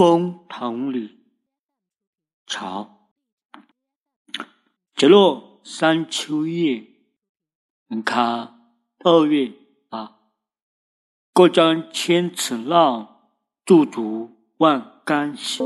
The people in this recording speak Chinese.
风堂里，潮。解落三秋叶，你看二月啊。过江千尺浪，驻足万竿斜。